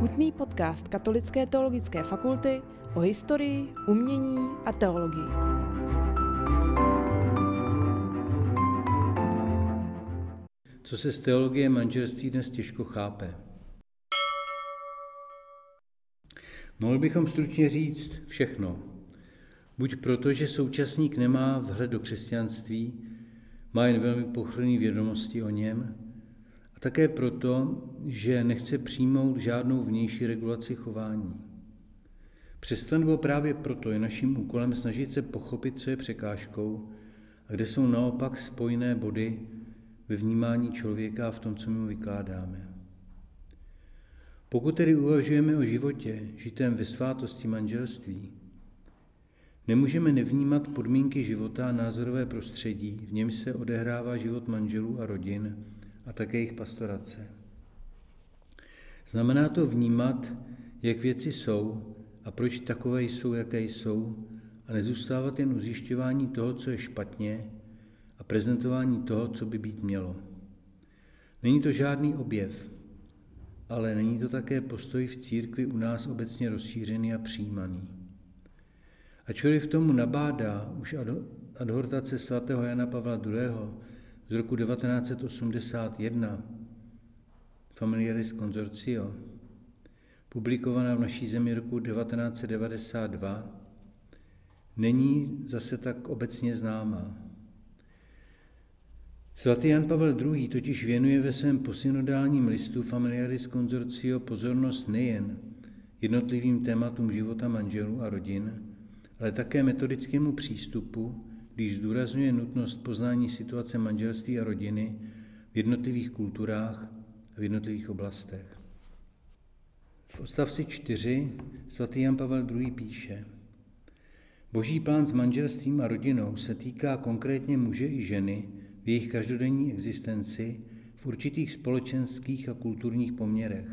Hutný podcast Katolické teologické fakulty o historii, umění a teologii. Co se z teologie manželství dnes těžko chápe. Mohl bychom stručně říct všechno. Buď proto, že současník nemá vhled do křesťanství, má jen velmi pochorný vědomosti o něm, také proto, že nechce přijmout žádnou vnější regulaci chování. Přesto nebo právě proto je naším úkolem snažit se pochopit, co je překážkou a kde jsou naopak spojné body ve vnímání člověka a v tom, co mu vykládáme. Pokud tedy uvažujeme o životě, žitém ve svátosti manželství, nemůžeme nevnímat podmínky života a názorové prostředí, v něm se odehrává život manželů a rodin a také jejich pastorace. Znamená to vnímat, jak věci jsou a proč takové jsou, jaké jsou, a nezůstávat jen u zjišťování toho, co je špatně a prezentování toho, co by být mělo. Není to žádný objev, ale není to také postoj v církvi u nás obecně rozšířený a přijímaný. Ačkoliv tomu nabádá už adhortace svatého Jana Pavla II. Z roku 1981, Familiaris Consortio, publikovaná v naší zemi roku 1992, není zase tak obecně známá. Svatý Jan Pavel II. totiž věnuje ve svém posynodálním listu Familiaris Consortio pozornost nejen jednotlivým tématům života manželů a rodin, ale také metodickému přístupu, když zdůrazňuje nutnost poznání situace manželství a rodiny v jednotlivých kulturách a v jednotlivých oblastech. V odstavci 4 svatý Jan Pavel II. píše Boží plán s manželstvím a rodinou se týká konkrétně muže i ženy v jejich každodenní existenci v určitých společenských a kulturních poměrech.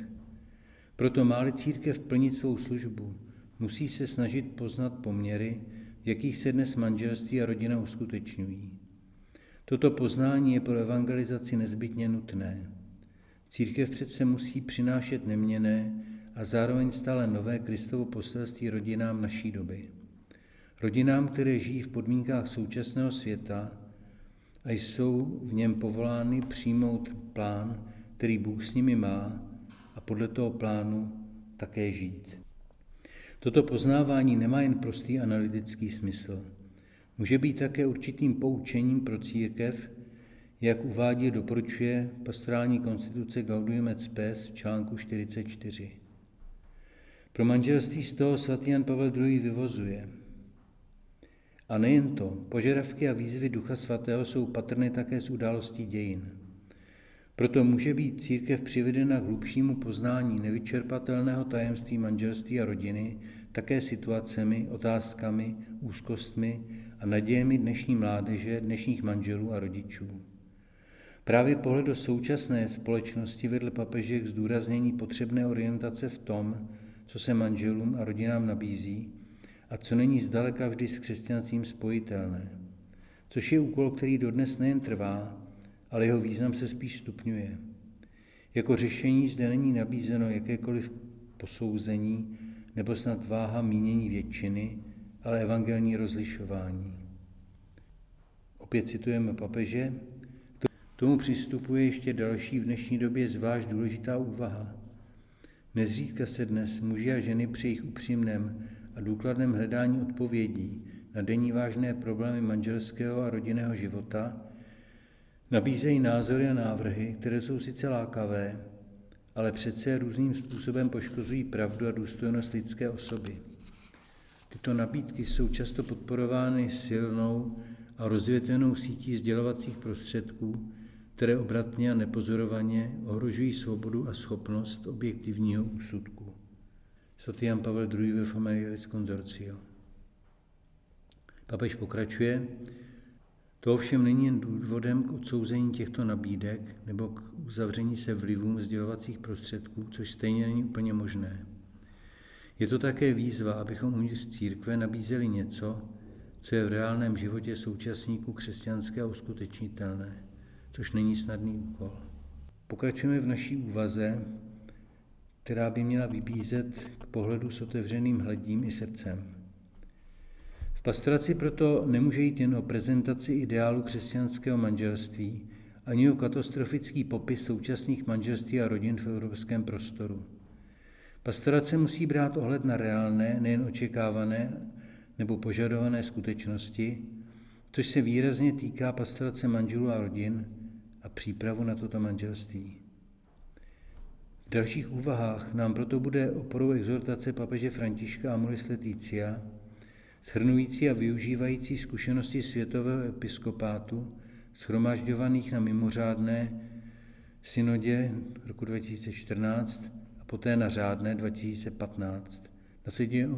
Proto má církev plnit svou službu, musí se snažit poznat poměry, jakých se dnes manželství a rodina uskutečňují. Toto poznání je pro evangelizaci nezbytně nutné. Církev přece musí přinášet neměné a zároveň stále nové Kristovo poselství rodinám naší doby. Rodinám, které žijí v podmínkách současného světa a jsou v něm povolány přijmout plán, který Bůh s nimi má a podle toho plánu také žít. Toto poznávání nemá jen prostý analytický smysl. Může být také určitým poučením pro církev, jak uvádí doporučuje pastorální konstituce Gaudium et Spes v článku 44. Pro manželství z toho svatý Jan Pavel II. vyvozuje. A nejen to, požadavky a výzvy Ducha Svatého jsou patrné také z událostí dějin. Proto může být církev přivedena k hlubšímu poznání nevyčerpatelného tajemství manželství a rodiny, také situacemi, otázkami, úzkostmi a nadějemi dnešní mládeže, dnešních manželů a rodičů. Právě pohled do současné společnosti vedl papeže k zdůraznění potřebné orientace v tom, co se manželům a rodinám nabízí a co není zdaleka vždy s křesťanstvím spojitelné. Což je úkol, který dodnes nejen trvá, ale jeho význam se spíš stupňuje. Jako řešení zde není nabízeno jakékoliv posouzení nebo snad váha mínění většiny, ale evangelní rozlišování. Opět citujeme papeže, k tomu přistupuje ještě další v dnešní době zvlášť důležitá úvaha. Nezřídka se dnes muži a ženy při jejich upřímném a důkladném hledání odpovědí na denní vážné problémy manželského a rodinného života Nabízejí názory a návrhy, které jsou sice lákavé, ale přece různým způsobem poškozují pravdu a důstojnost lidské osoby. Tyto nabídky jsou často podporovány silnou a rozvětvenou sítí sdělovacích prostředků, které obratně a nepozorovaně ohrožují svobodu a schopnost objektivního úsudku. Svatý Jan Pavel II. ve Familiaris Consortio. Papež pokračuje, to ovšem není jen důvodem k odsouzení těchto nabídek nebo k uzavření se vlivům sdělovacích prostředků, což stejně není úplně možné. Je to také výzva, abychom uvnitř církve nabízeli něco, co je v reálném životě současníků křesťanské a uskutečnitelné, což není snadný úkol. Pokračujeme v naší úvaze která by měla vybízet k pohledu s otevřeným hledím i srdcem. V pastoraci proto nemůže jít jen o prezentaci ideálu křesťanského manželství, ani o katastrofický popis současných manželství a rodin v evropském prostoru. Pastorace musí brát ohled na reálné, nejen očekávané nebo požadované skutečnosti, což se výrazně týká pastorace manželů a rodin a přípravu na toto manželství. V dalších úvahách nám proto bude oporou exhortace papeže Františka Amoris Leticia, shrnující a využívající zkušenosti světového episkopátu, schromažďovaných na mimořádné synodě roku 2014 a poté na řádné 2015,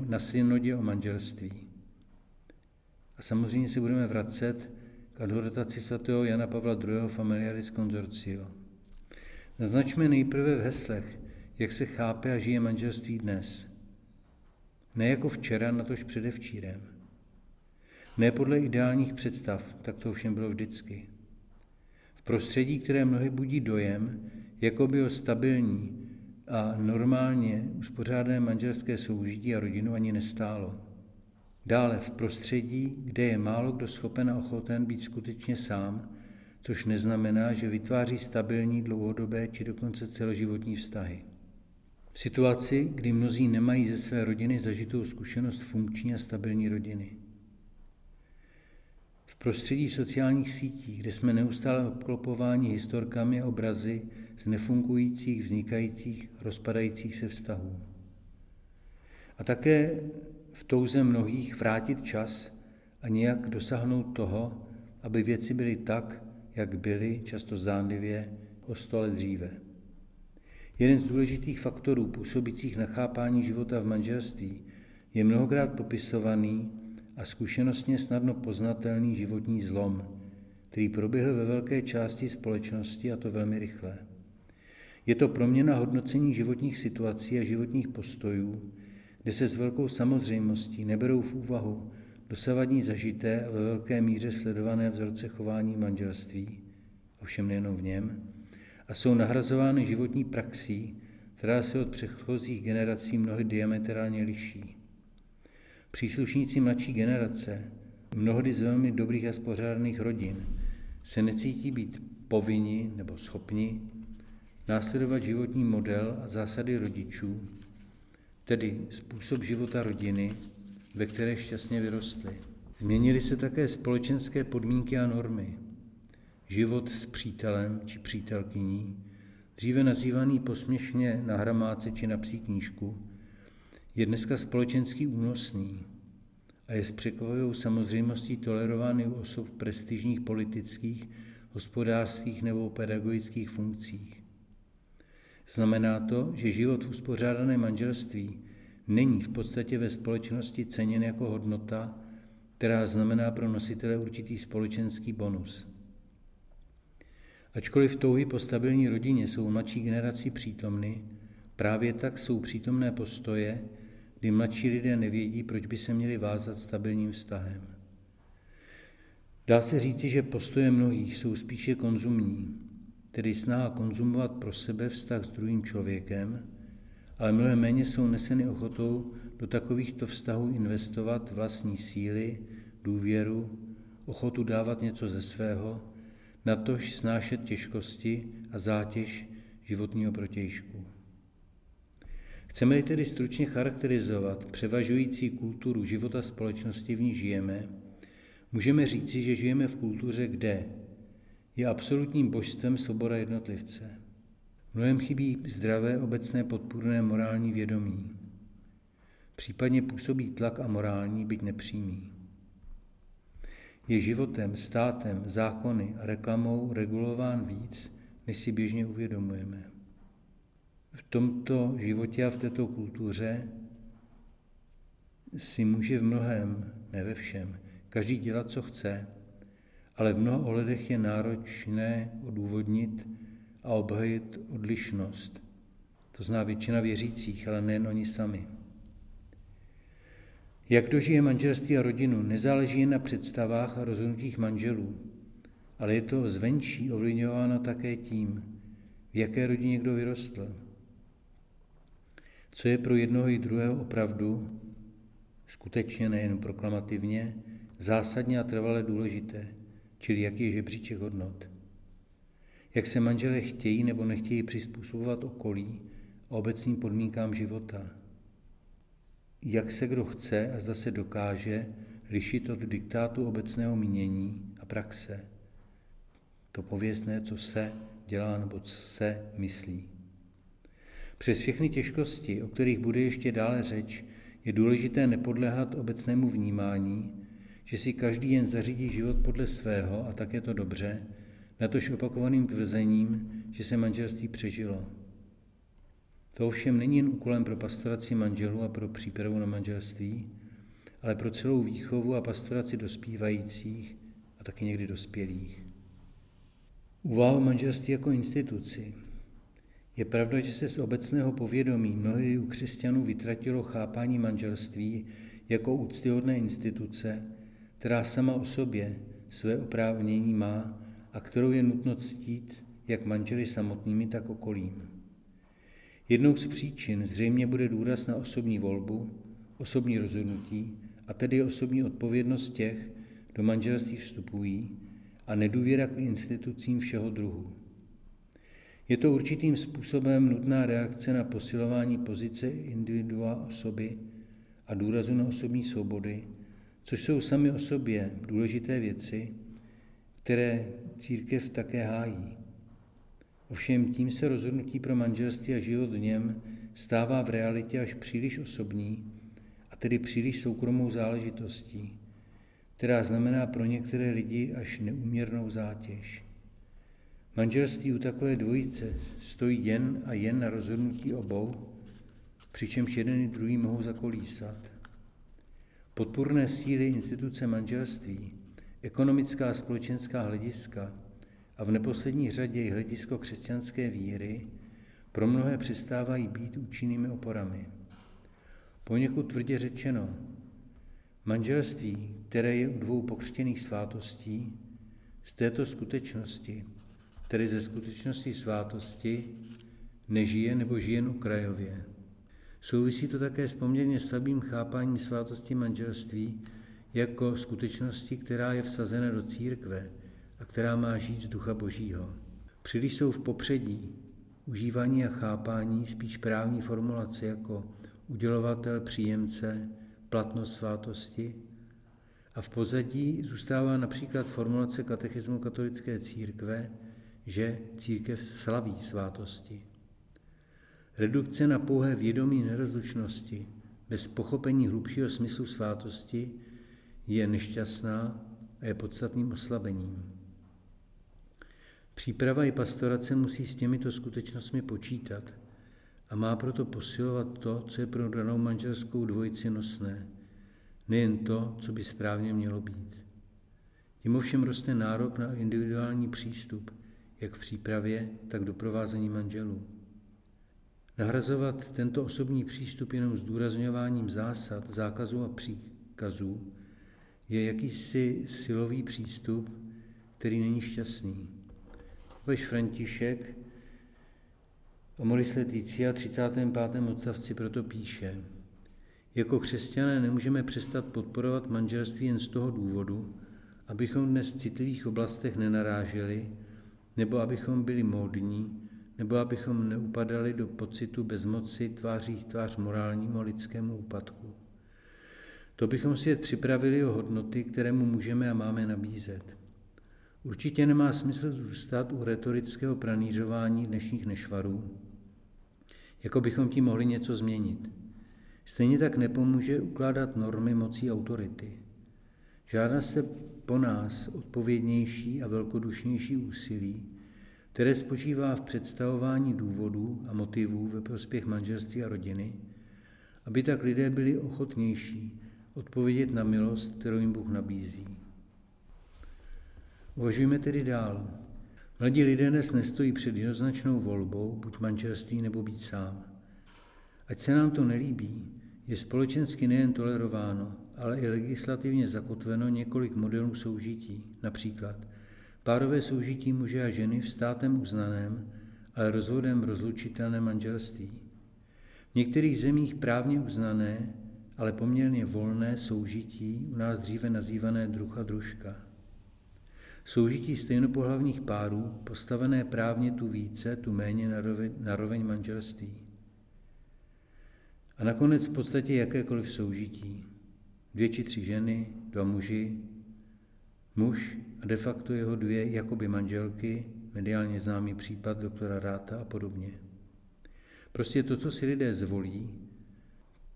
na synodě o manželství. A samozřejmě se budeme vracet k adhortaci svatého Jana Pavla II. Familiaris Consortio. Naznačme nejprve v heslech, jak se chápe a žije manželství dnes. Ne jako včera, natož předevčírem. Ne podle ideálních představ, tak to ovšem bylo vždycky. V prostředí, které mnohy budí dojem, jako by o stabilní a normálně uspořádané manželské soužití a rodinu ani nestálo. Dále v prostředí, kde je málo kdo schopen a ochoten být skutečně sám, což neznamená, že vytváří stabilní, dlouhodobé či dokonce celoživotní vztahy. V situaci, kdy mnozí nemají ze své rodiny zažitou zkušenost funkční a stabilní rodiny. V prostředí sociálních sítí, kde jsme neustále obklopováni historkami a obrazy z nefungujících, vznikajících, rozpadajících se vztahů. A také v touze mnohých vrátit čas a nějak dosáhnout toho, aby věci byly tak, jak byly, často zdánlivě, o sto let dříve. Jeden z důležitých faktorů působících na chápání života v manželství je mnohokrát popisovaný a zkušenostně snadno poznatelný životní zlom, který proběhl ve velké části společnosti a to velmi rychle. Je to proměna hodnocení životních situací a životních postojů, kde se s velkou samozřejmostí neberou v úvahu dosavadní zažité a ve velké míře sledované vzorce chování manželství, ovšem nejenom v něm, a jsou nahrazovány životní praxí, která se od předchozích generací mnohy diametrálně liší. Příslušníci mladší generace, mnohdy z velmi dobrých a spořádaných rodin, se necítí být povinni nebo schopni následovat životní model a zásady rodičů, tedy způsob života rodiny, ve které šťastně vyrostly. Změnily se také společenské podmínky a normy. Život s přítelem či přítelkyní, dříve nazývaný posměšně na hramáce či na psí knížku, je dneska společensky únosný a je s překvapivou samozřejmostí tolerovány u osob v prestižních politických, hospodářských nebo pedagogických funkcích. Znamená to, že život v uspořádaném manželství není v podstatě ve společnosti ceněn jako hodnota, která znamená pro nositele určitý společenský bonus. Ačkoliv touhy po stabilní rodině jsou mladší generaci přítomny, právě tak jsou přítomné postoje, kdy mladší lidé nevědí, proč by se měli vázat stabilním vztahem. Dá se říci, že postoje mnohých jsou spíše konzumní, tedy snaha konzumovat pro sebe vztah s druhým člověkem, ale mnohem méně jsou neseny ochotou do takovýchto vztahů investovat vlastní síly, důvěru, ochotu dávat něco ze svého, natož snášet těžkosti a zátěž životního protějšku. Chceme-li tedy stručně charakterizovat převažující kulturu života společnosti, v ní žijeme, můžeme říci, že žijeme v kultuře, kde je absolutním božstvem svoboda jednotlivce. Mnohem chybí zdravé obecné podpůrné morální vědomí. Případně působí tlak a morální, byť nepřímý. Je životem, státem, zákony a reklamou regulován víc, než si běžně uvědomujeme. V tomto životě a v této kultuře si může v mnohem, ne ve všem, každý dělat, co chce, ale v mnoha ohledech je náročné odůvodnit a obhajit odlišnost. To zná většina věřících, ale nejen oni sami. Jak dožije manželství a rodinu, nezáleží jen na představách a rozhodnutích manželů, ale je to zvenčí ovlivňováno také tím, v jaké rodině kdo vyrostl. co je pro jednoho i druhého opravdu, skutečně nejen proklamativně, zásadně a trvale důležité, čili jaký je žebříček hodnot. Jak se manželé chtějí nebo nechtějí přizpůsobovat okolí a obecným podmínkám života. Jak se kdo chce a zda se dokáže lišit od diktátu obecného mínění a praxe. To pověstné, co se dělá nebo co se myslí. Přes všechny těžkosti, o kterých bude ještě dále řeč, je důležité nepodléhat obecnému vnímání, že si každý jen zařídí život podle svého a tak je to dobře, natož opakovaným tvrzením, že se manželství přežilo. To ovšem není jen úkolem pro pastoraci manželů a pro přípravu na manželství, ale pro celou výchovu a pastoraci dospívajících a taky někdy dospělých. Úvahu manželství jako instituci. Je pravda, že se z obecného povědomí mnohdy u křesťanů vytratilo chápání manželství jako úctyhodné instituce, která sama o sobě své oprávnění má a kterou je nutno ctít jak manželi samotnými, tak okolím. Jednou z příčin zřejmě bude důraz na osobní volbu, osobní rozhodnutí a tedy osobní odpovědnost těch, do manželství vstupují a nedůvěra k institucím všeho druhu. Je to určitým způsobem nutná reakce na posilování pozice individua osoby a důrazu na osobní svobody, což jsou sami o sobě důležité věci, které církev také hájí. Ovšem tím se rozhodnutí pro manželství a život v něm stává v realitě až příliš osobní, a tedy příliš soukromou záležitostí, která znamená pro některé lidi až neuměrnou zátěž. Manželství u takové dvojice stojí jen a jen na rozhodnutí obou, přičemž jeden i druhý mohou zakolísat. Podpůrné síly instituce manželství, ekonomická a společenská hlediska a v neposlední řadě i hledisko křesťanské víry pro mnohé přestávají být účinnými oporami. Poněkud tvrdě řečeno, manželství, které je u dvou pokřtěných svátostí, z této skutečnosti, tedy ze skutečnosti svátosti, nežije nebo žije jen okrajově. Souvisí to také s poměrně slabým chápáním svátosti manželství jako skutečnosti, která je vsazena do církve a která má žít z ducha božího. Příliš jsou v popředí užívání a chápání spíš právní formulace jako udělovatel, příjemce, platnost svátosti a v pozadí zůstává například formulace katechismu katolické církve, že církev slaví svátosti. Redukce na pouhé vědomí nerozlučnosti, bez pochopení hlubšího smyslu svátosti, je nešťastná a je podstatným oslabením. Příprava i pastorace musí s těmito skutečnostmi počítat a má proto posilovat to, co je pro danou manželskou dvojici nosné, nejen to, co by správně mělo být. Tím ovšem roste nárok na individuální přístup, jak v přípravě, tak doprovázení manželů. Nahrazovat tento osobní přístup jenom zdůrazňováním zásad, zákazů a příkazů je jakýsi silový přístup, který není šťastný. Papež František o Moris Leticia 35. odstavci proto píše, jako křesťané nemůžeme přestat podporovat manželství jen z toho důvodu, abychom dnes v citlivých oblastech nenaráželi, nebo abychom byli módní, nebo abychom neupadali do pocitu bezmoci tváří tvář morálnímu a lidskému úpadku. To bychom si připravili o hodnoty, které mu můžeme a máme nabízet. Určitě nemá smysl zůstat u retorického pranířování dnešních nešvarů, jako bychom tím mohli něco změnit. Stejně tak nepomůže ukládat normy mocí autority. Žádá se po nás odpovědnější a velkodušnější úsilí, které spočívá v představování důvodů a motivů ve prospěch manželství a rodiny, aby tak lidé byli ochotnější odpovědět na milost, kterou jim Bůh nabízí. Uvažujme tedy dál. Mladí lidé dnes nestojí před jednoznačnou volbou, buď manželství nebo být sám. Ať se nám to nelíbí, je společensky nejen tolerováno, ale i legislativně zakotveno několik modelů soužití, například párové soužití muže a ženy v státem uznaném, ale rozvodem rozlučitelné manželství. V některých zemích právně uznané, ale poměrně volné soužití, u nás dříve nazývané druh a družka. Soužití stejnopohlavních párů, postavené právně tu více, tu méně na roveň manželství. A nakonec v podstatě jakékoliv soužití. Dvě či tři ženy, dva muži, muž a de facto jeho dvě jakoby manželky, mediálně známý případ doktora Ráta a podobně. Prostě to, co si lidé zvolí,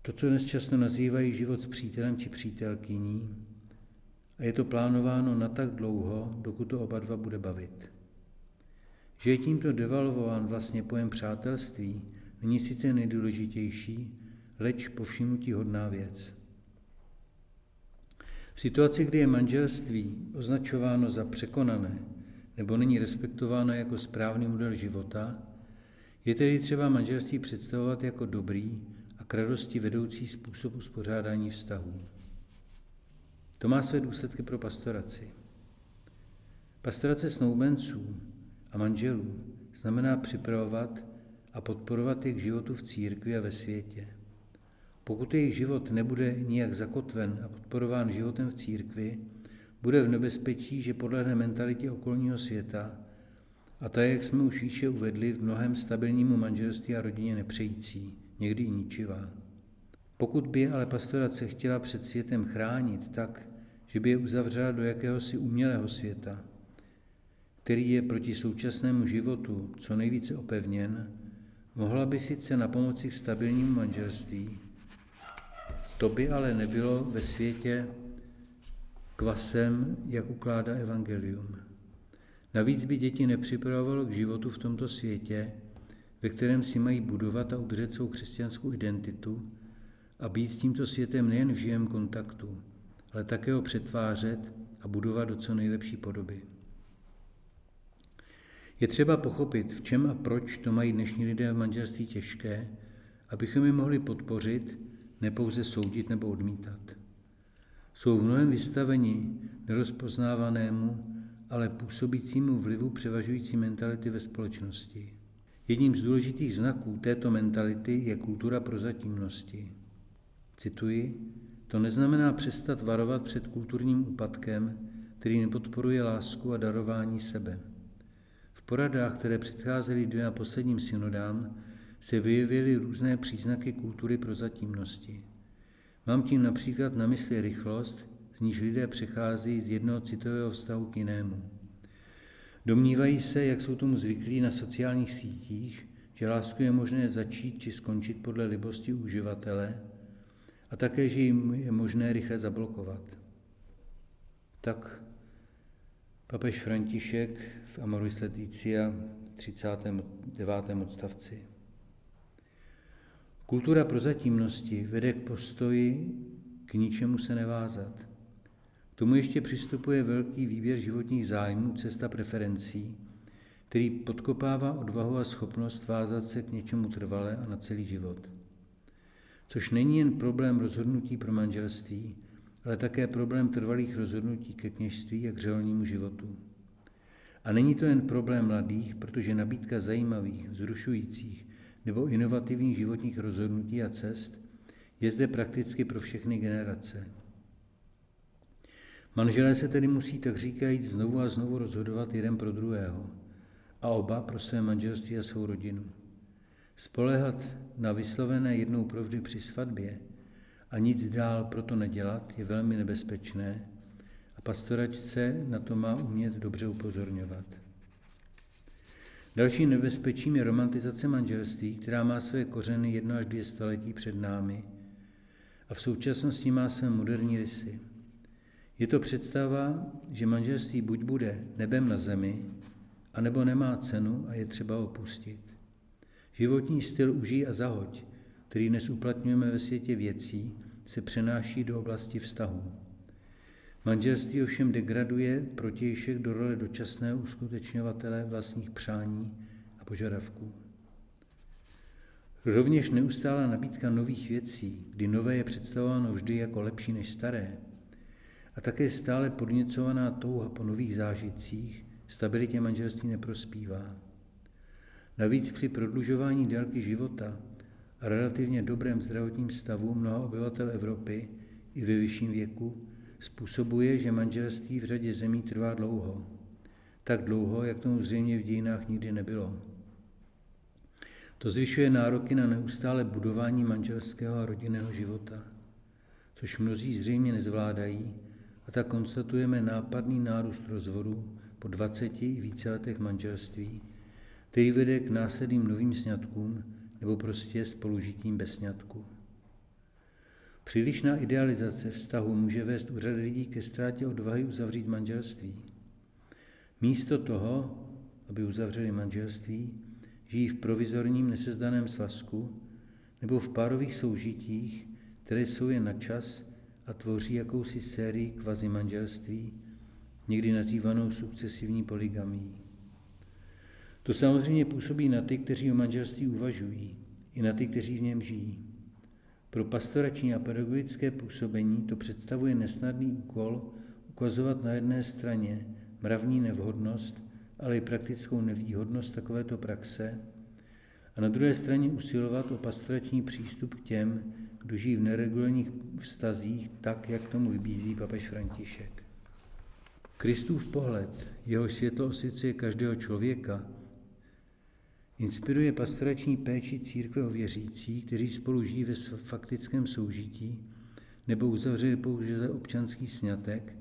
to, co dnes často nazývají život s přítelem či přítelkyní, a je to plánováno na tak dlouho, dokud to oba dva bude bavit. Že je tímto devalvován vlastně pojem přátelství, není sice nejdůležitější, leč povšimnutí hodná věc. V situaci, kdy je manželství označováno za překonané nebo není respektováno jako správný model života, je tedy třeba manželství představovat jako dobrý a k radosti vedoucí způsob uspořádání vztahů. To má své důsledky pro pastoraci. Pastorace snoubenců a manželů znamená připravovat a podporovat jejich životu v církvi a ve světě. Pokud jejich život nebude nijak zakotven a podporován životem v církvi, bude v nebezpečí, že podlehne mentalitě okolního světa a ta, jak jsme už výše uvedli, v mnohem stabilnímu manželství a rodině nepřející, někdy i ničivá. Pokud by ale pastorace chtěla před světem chránit tak, že by je uzavřela do jakéhosi umělého světa, který je proti současnému životu co nejvíce opevněn, mohla by sice na pomoci k stabilnímu manželství, to by ale nebylo ve světě kvasem, jak ukládá evangelium. Navíc by děti nepřipravovalo k životu v tomto světě, ve kterém si mají budovat a udržet svou křesťanskou identitu a být s tímto světem nejen v živém kontaktu, ale také ho přetvářet a budovat do co nejlepší podoby. Je třeba pochopit, v čem a proč to mají dnešní lidé v manželství těžké, abychom je mohli podpořit, nepouze soudit nebo odmítat. Jsou v mnohem vystaveni nerozpoznávanému, ale působícímu vlivu převažující mentality ve společnosti. Jedním z důležitých znaků této mentality je kultura prozatímnosti. Cituji, to neznamená přestat varovat před kulturním úpadkem, který nepodporuje lásku a darování sebe. V poradách, které předcházely dvěma posledním synodám, se vyjevily různé příznaky kultury prozatímnosti. Mám tím například na mysli rychlost, z níž lidé přechází z jednoho citového vztahu k jinému. Domnívají se, jak jsou tomu zvyklí na sociálních sítích, že lásku je možné začít či skončit podle libosti uživatele a také, že jim je možné rychle zablokovat. Tak papež František v Amoris Leticia 39. odstavci. Kultura prozatímnosti vede k postoji k ničemu se nevázat. K tomu ještě přistupuje velký výběr životních zájmů, cesta preferencí, který podkopává odvahu a schopnost vázat se k něčemu trvale a na celý život. Což není jen problém rozhodnutí pro manželství, ale také problém trvalých rozhodnutí ke kněžství a k řeholnímu životu. A není to jen problém mladých, protože nabídka zajímavých, vzrušujících, nebo inovativních životních rozhodnutí a cest je zde prakticky pro všechny generace. Manželé se tedy musí tak říkajíc znovu a znovu rozhodovat jeden pro druhého a oba pro své manželství a svou rodinu. Spolehat na vyslovené jednou provždy při svatbě a nic dál proto nedělat je velmi nebezpečné a pastoračce na to má umět dobře upozorňovat. Dalším nebezpečím je romantizace manželství, která má své kořeny jedno až dvě staletí před námi a v současnosti má své moderní rysy. Je to představa, že manželství buď bude nebem na zemi, anebo nemá cenu a je třeba opustit. Životní styl užij a zahoď, který dnes uplatňujeme ve světě věcí, se přenáší do oblasti vztahů. Manželství ovšem degraduje protějšek do role dočasného uskutečňovatele vlastních přání a požadavků. Rovněž neustálá nabídka nových věcí, kdy nové je představováno vždy jako lepší než staré, a také stále podněcovaná touha po nových zážitcích stabilitě manželství neprospívá. Navíc při prodlužování délky života a relativně dobrém zdravotním stavu mnoha obyvatel Evropy i ve vyšším věku způsobuje, že manželství v řadě zemí trvá dlouho. Tak dlouho, jak tomu zřejmě v dějinách nikdy nebylo. To zvyšuje nároky na neustále budování manželského a rodinného života, což mnozí zřejmě nezvládají a tak konstatujeme nápadný nárůst rozvodů po 20 i více letech manželství, který vede k následným novým sňatkům nebo prostě spolužitím bez sňatku. Přílišná idealizace vztahu může vést u řady lidí ke ztrátě odvahy uzavřít manželství. Místo toho, aby uzavřeli manželství, žijí v provizorním nesezdaném svazku nebo v párových soužitích, které jsou jen na čas a tvoří jakousi sérii kvazi manželství, někdy nazývanou sukcesivní polygamí. To samozřejmě působí na ty, kteří o manželství uvažují, i na ty, kteří v něm žijí. Pro pastorační a pedagogické působení to představuje nesnadný úkol ukazovat na jedné straně mravní nevhodnost, ale i praktickou nevýhodnost takovéto praxe a na druhé straně usilovat o pastorační přístup k těm, kdo žijí v neregulárních vztazích tak, jak tomu vybízí papež František. Kristův pohled, jeho světlo osvěcuje každého člověka, inspiruje pastorační péči církve o věřící, kteří spolu žijí ve faktickém soužití nebo uzavřeli pouze občanský sňatek,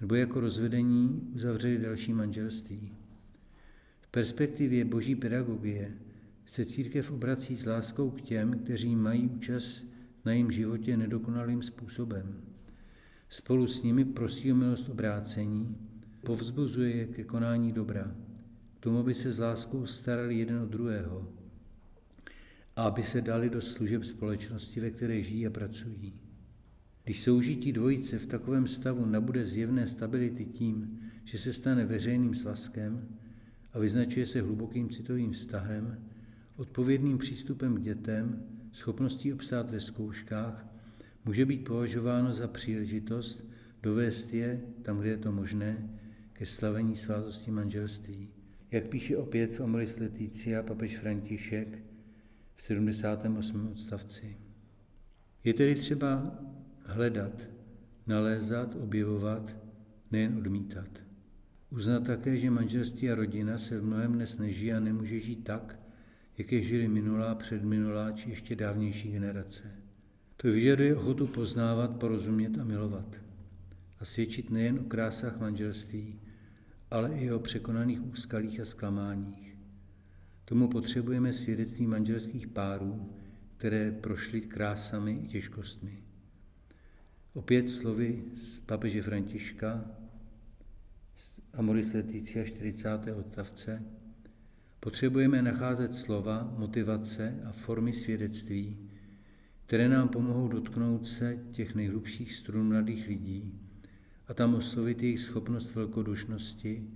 nebo jako rozvedení uzavřeli další manželství. V perspektivě boží pedagogie se církev obrací s láskou k těm, kteří mají účast na jejím životě nedokonalým způsobem. Spolu s nimi prosí o milost obrácení, povzbuzuje je ke konání dobra, tomu, aby se s láskou starali jeden o druhého a aby se dali do služeb společnosti, ve které žijí a pracují. Když soužití dvojice v takovém stavu nabude zjevné stability tím, že se stane veřejným svazkem a vyznačuje se hlubokým citovým vztahem, odpovědným přístupem k dětem, schopností obstát ve zkouškách, může být považováno za příležitost dovést je, tam, kde je to možné, ke slavení svátosti manželství. Jak píše opět v Amoris Leticia papež František v 78. odstavci. Je tedy třeba hledat, nalézat, objevovat, nejen odmítat. Uznat také, že manželství a rodina se v mnohem dnes neží a nemůže žít tak, jak je žili minulá, předminulá či ještě dávnější generace. To vyžaduje ochotu poznávat, porozumět a milovat. A svědčit nejen o krásách manželství, ale i o překonaných úskalích a zklamáních. Tomu potřebujeme svědectví manželských párů, které prošly krásami i těžkostmi. Opět slovy z papeže Františka, z Amoris Leticia 40. odstavce, potřebujeme nacházet slova, motivace a formy svědectví, které nám pomohou dotknout se těch nejhlubších strun mladých lidí a tam oslovit jejich schopnost velkodušnosti,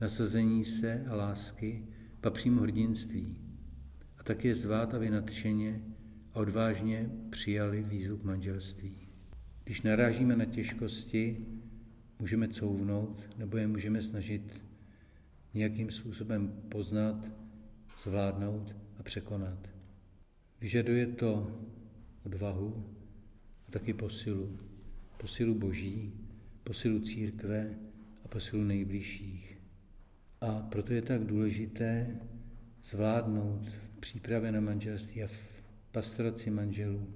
nasazení se a lásky, přímo hrdinství. A také zvát, aby nadšeně a odvážně přijali výzvu k manželství. Když narážíme na těžkosti, můžeme couvnout nebo je můžeme snažit nějakým způsobem poznat, zvládnout a překonat. Vyžaduje to odvahu a taky posilu. Posilu boží, posilu církve a posilu nejbližších. A proto je tak důležité zvládnout v přípravě na manželství a v pastoraci manželů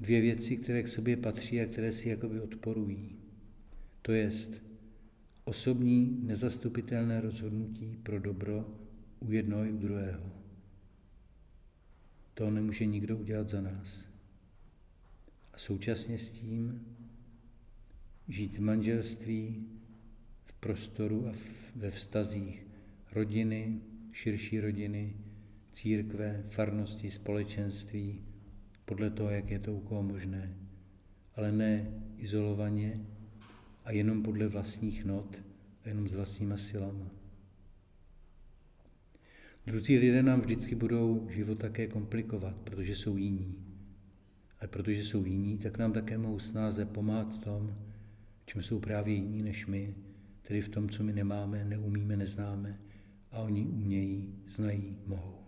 dvě věci, které k sobě patří a které si jakoby odporují. To jest osobní nezastupitelné rozhodnutí pro dobro u jednoho i u druhého. To nemůže nikdo udělat za nás. A současně s tím žít v manželství, v prostoru a ve vztazích rodiny, širší rodiny, církve, farnosti, společenství, podle toho, jak je to u koho možné, ale ne izolovaně a jenom podle vlastních not a jenom s vlastníma silama. Druzí lidé nám vždycky budou život také komplikovat, protože jsou jiní. Ale protože jsou jiní, tak nám také mohou snáze pomáhat v tom, čem jsou právě jiní než my, tedy v tom, co my nemáme, neumíme, neznáme a oni umějí, znají, mohou.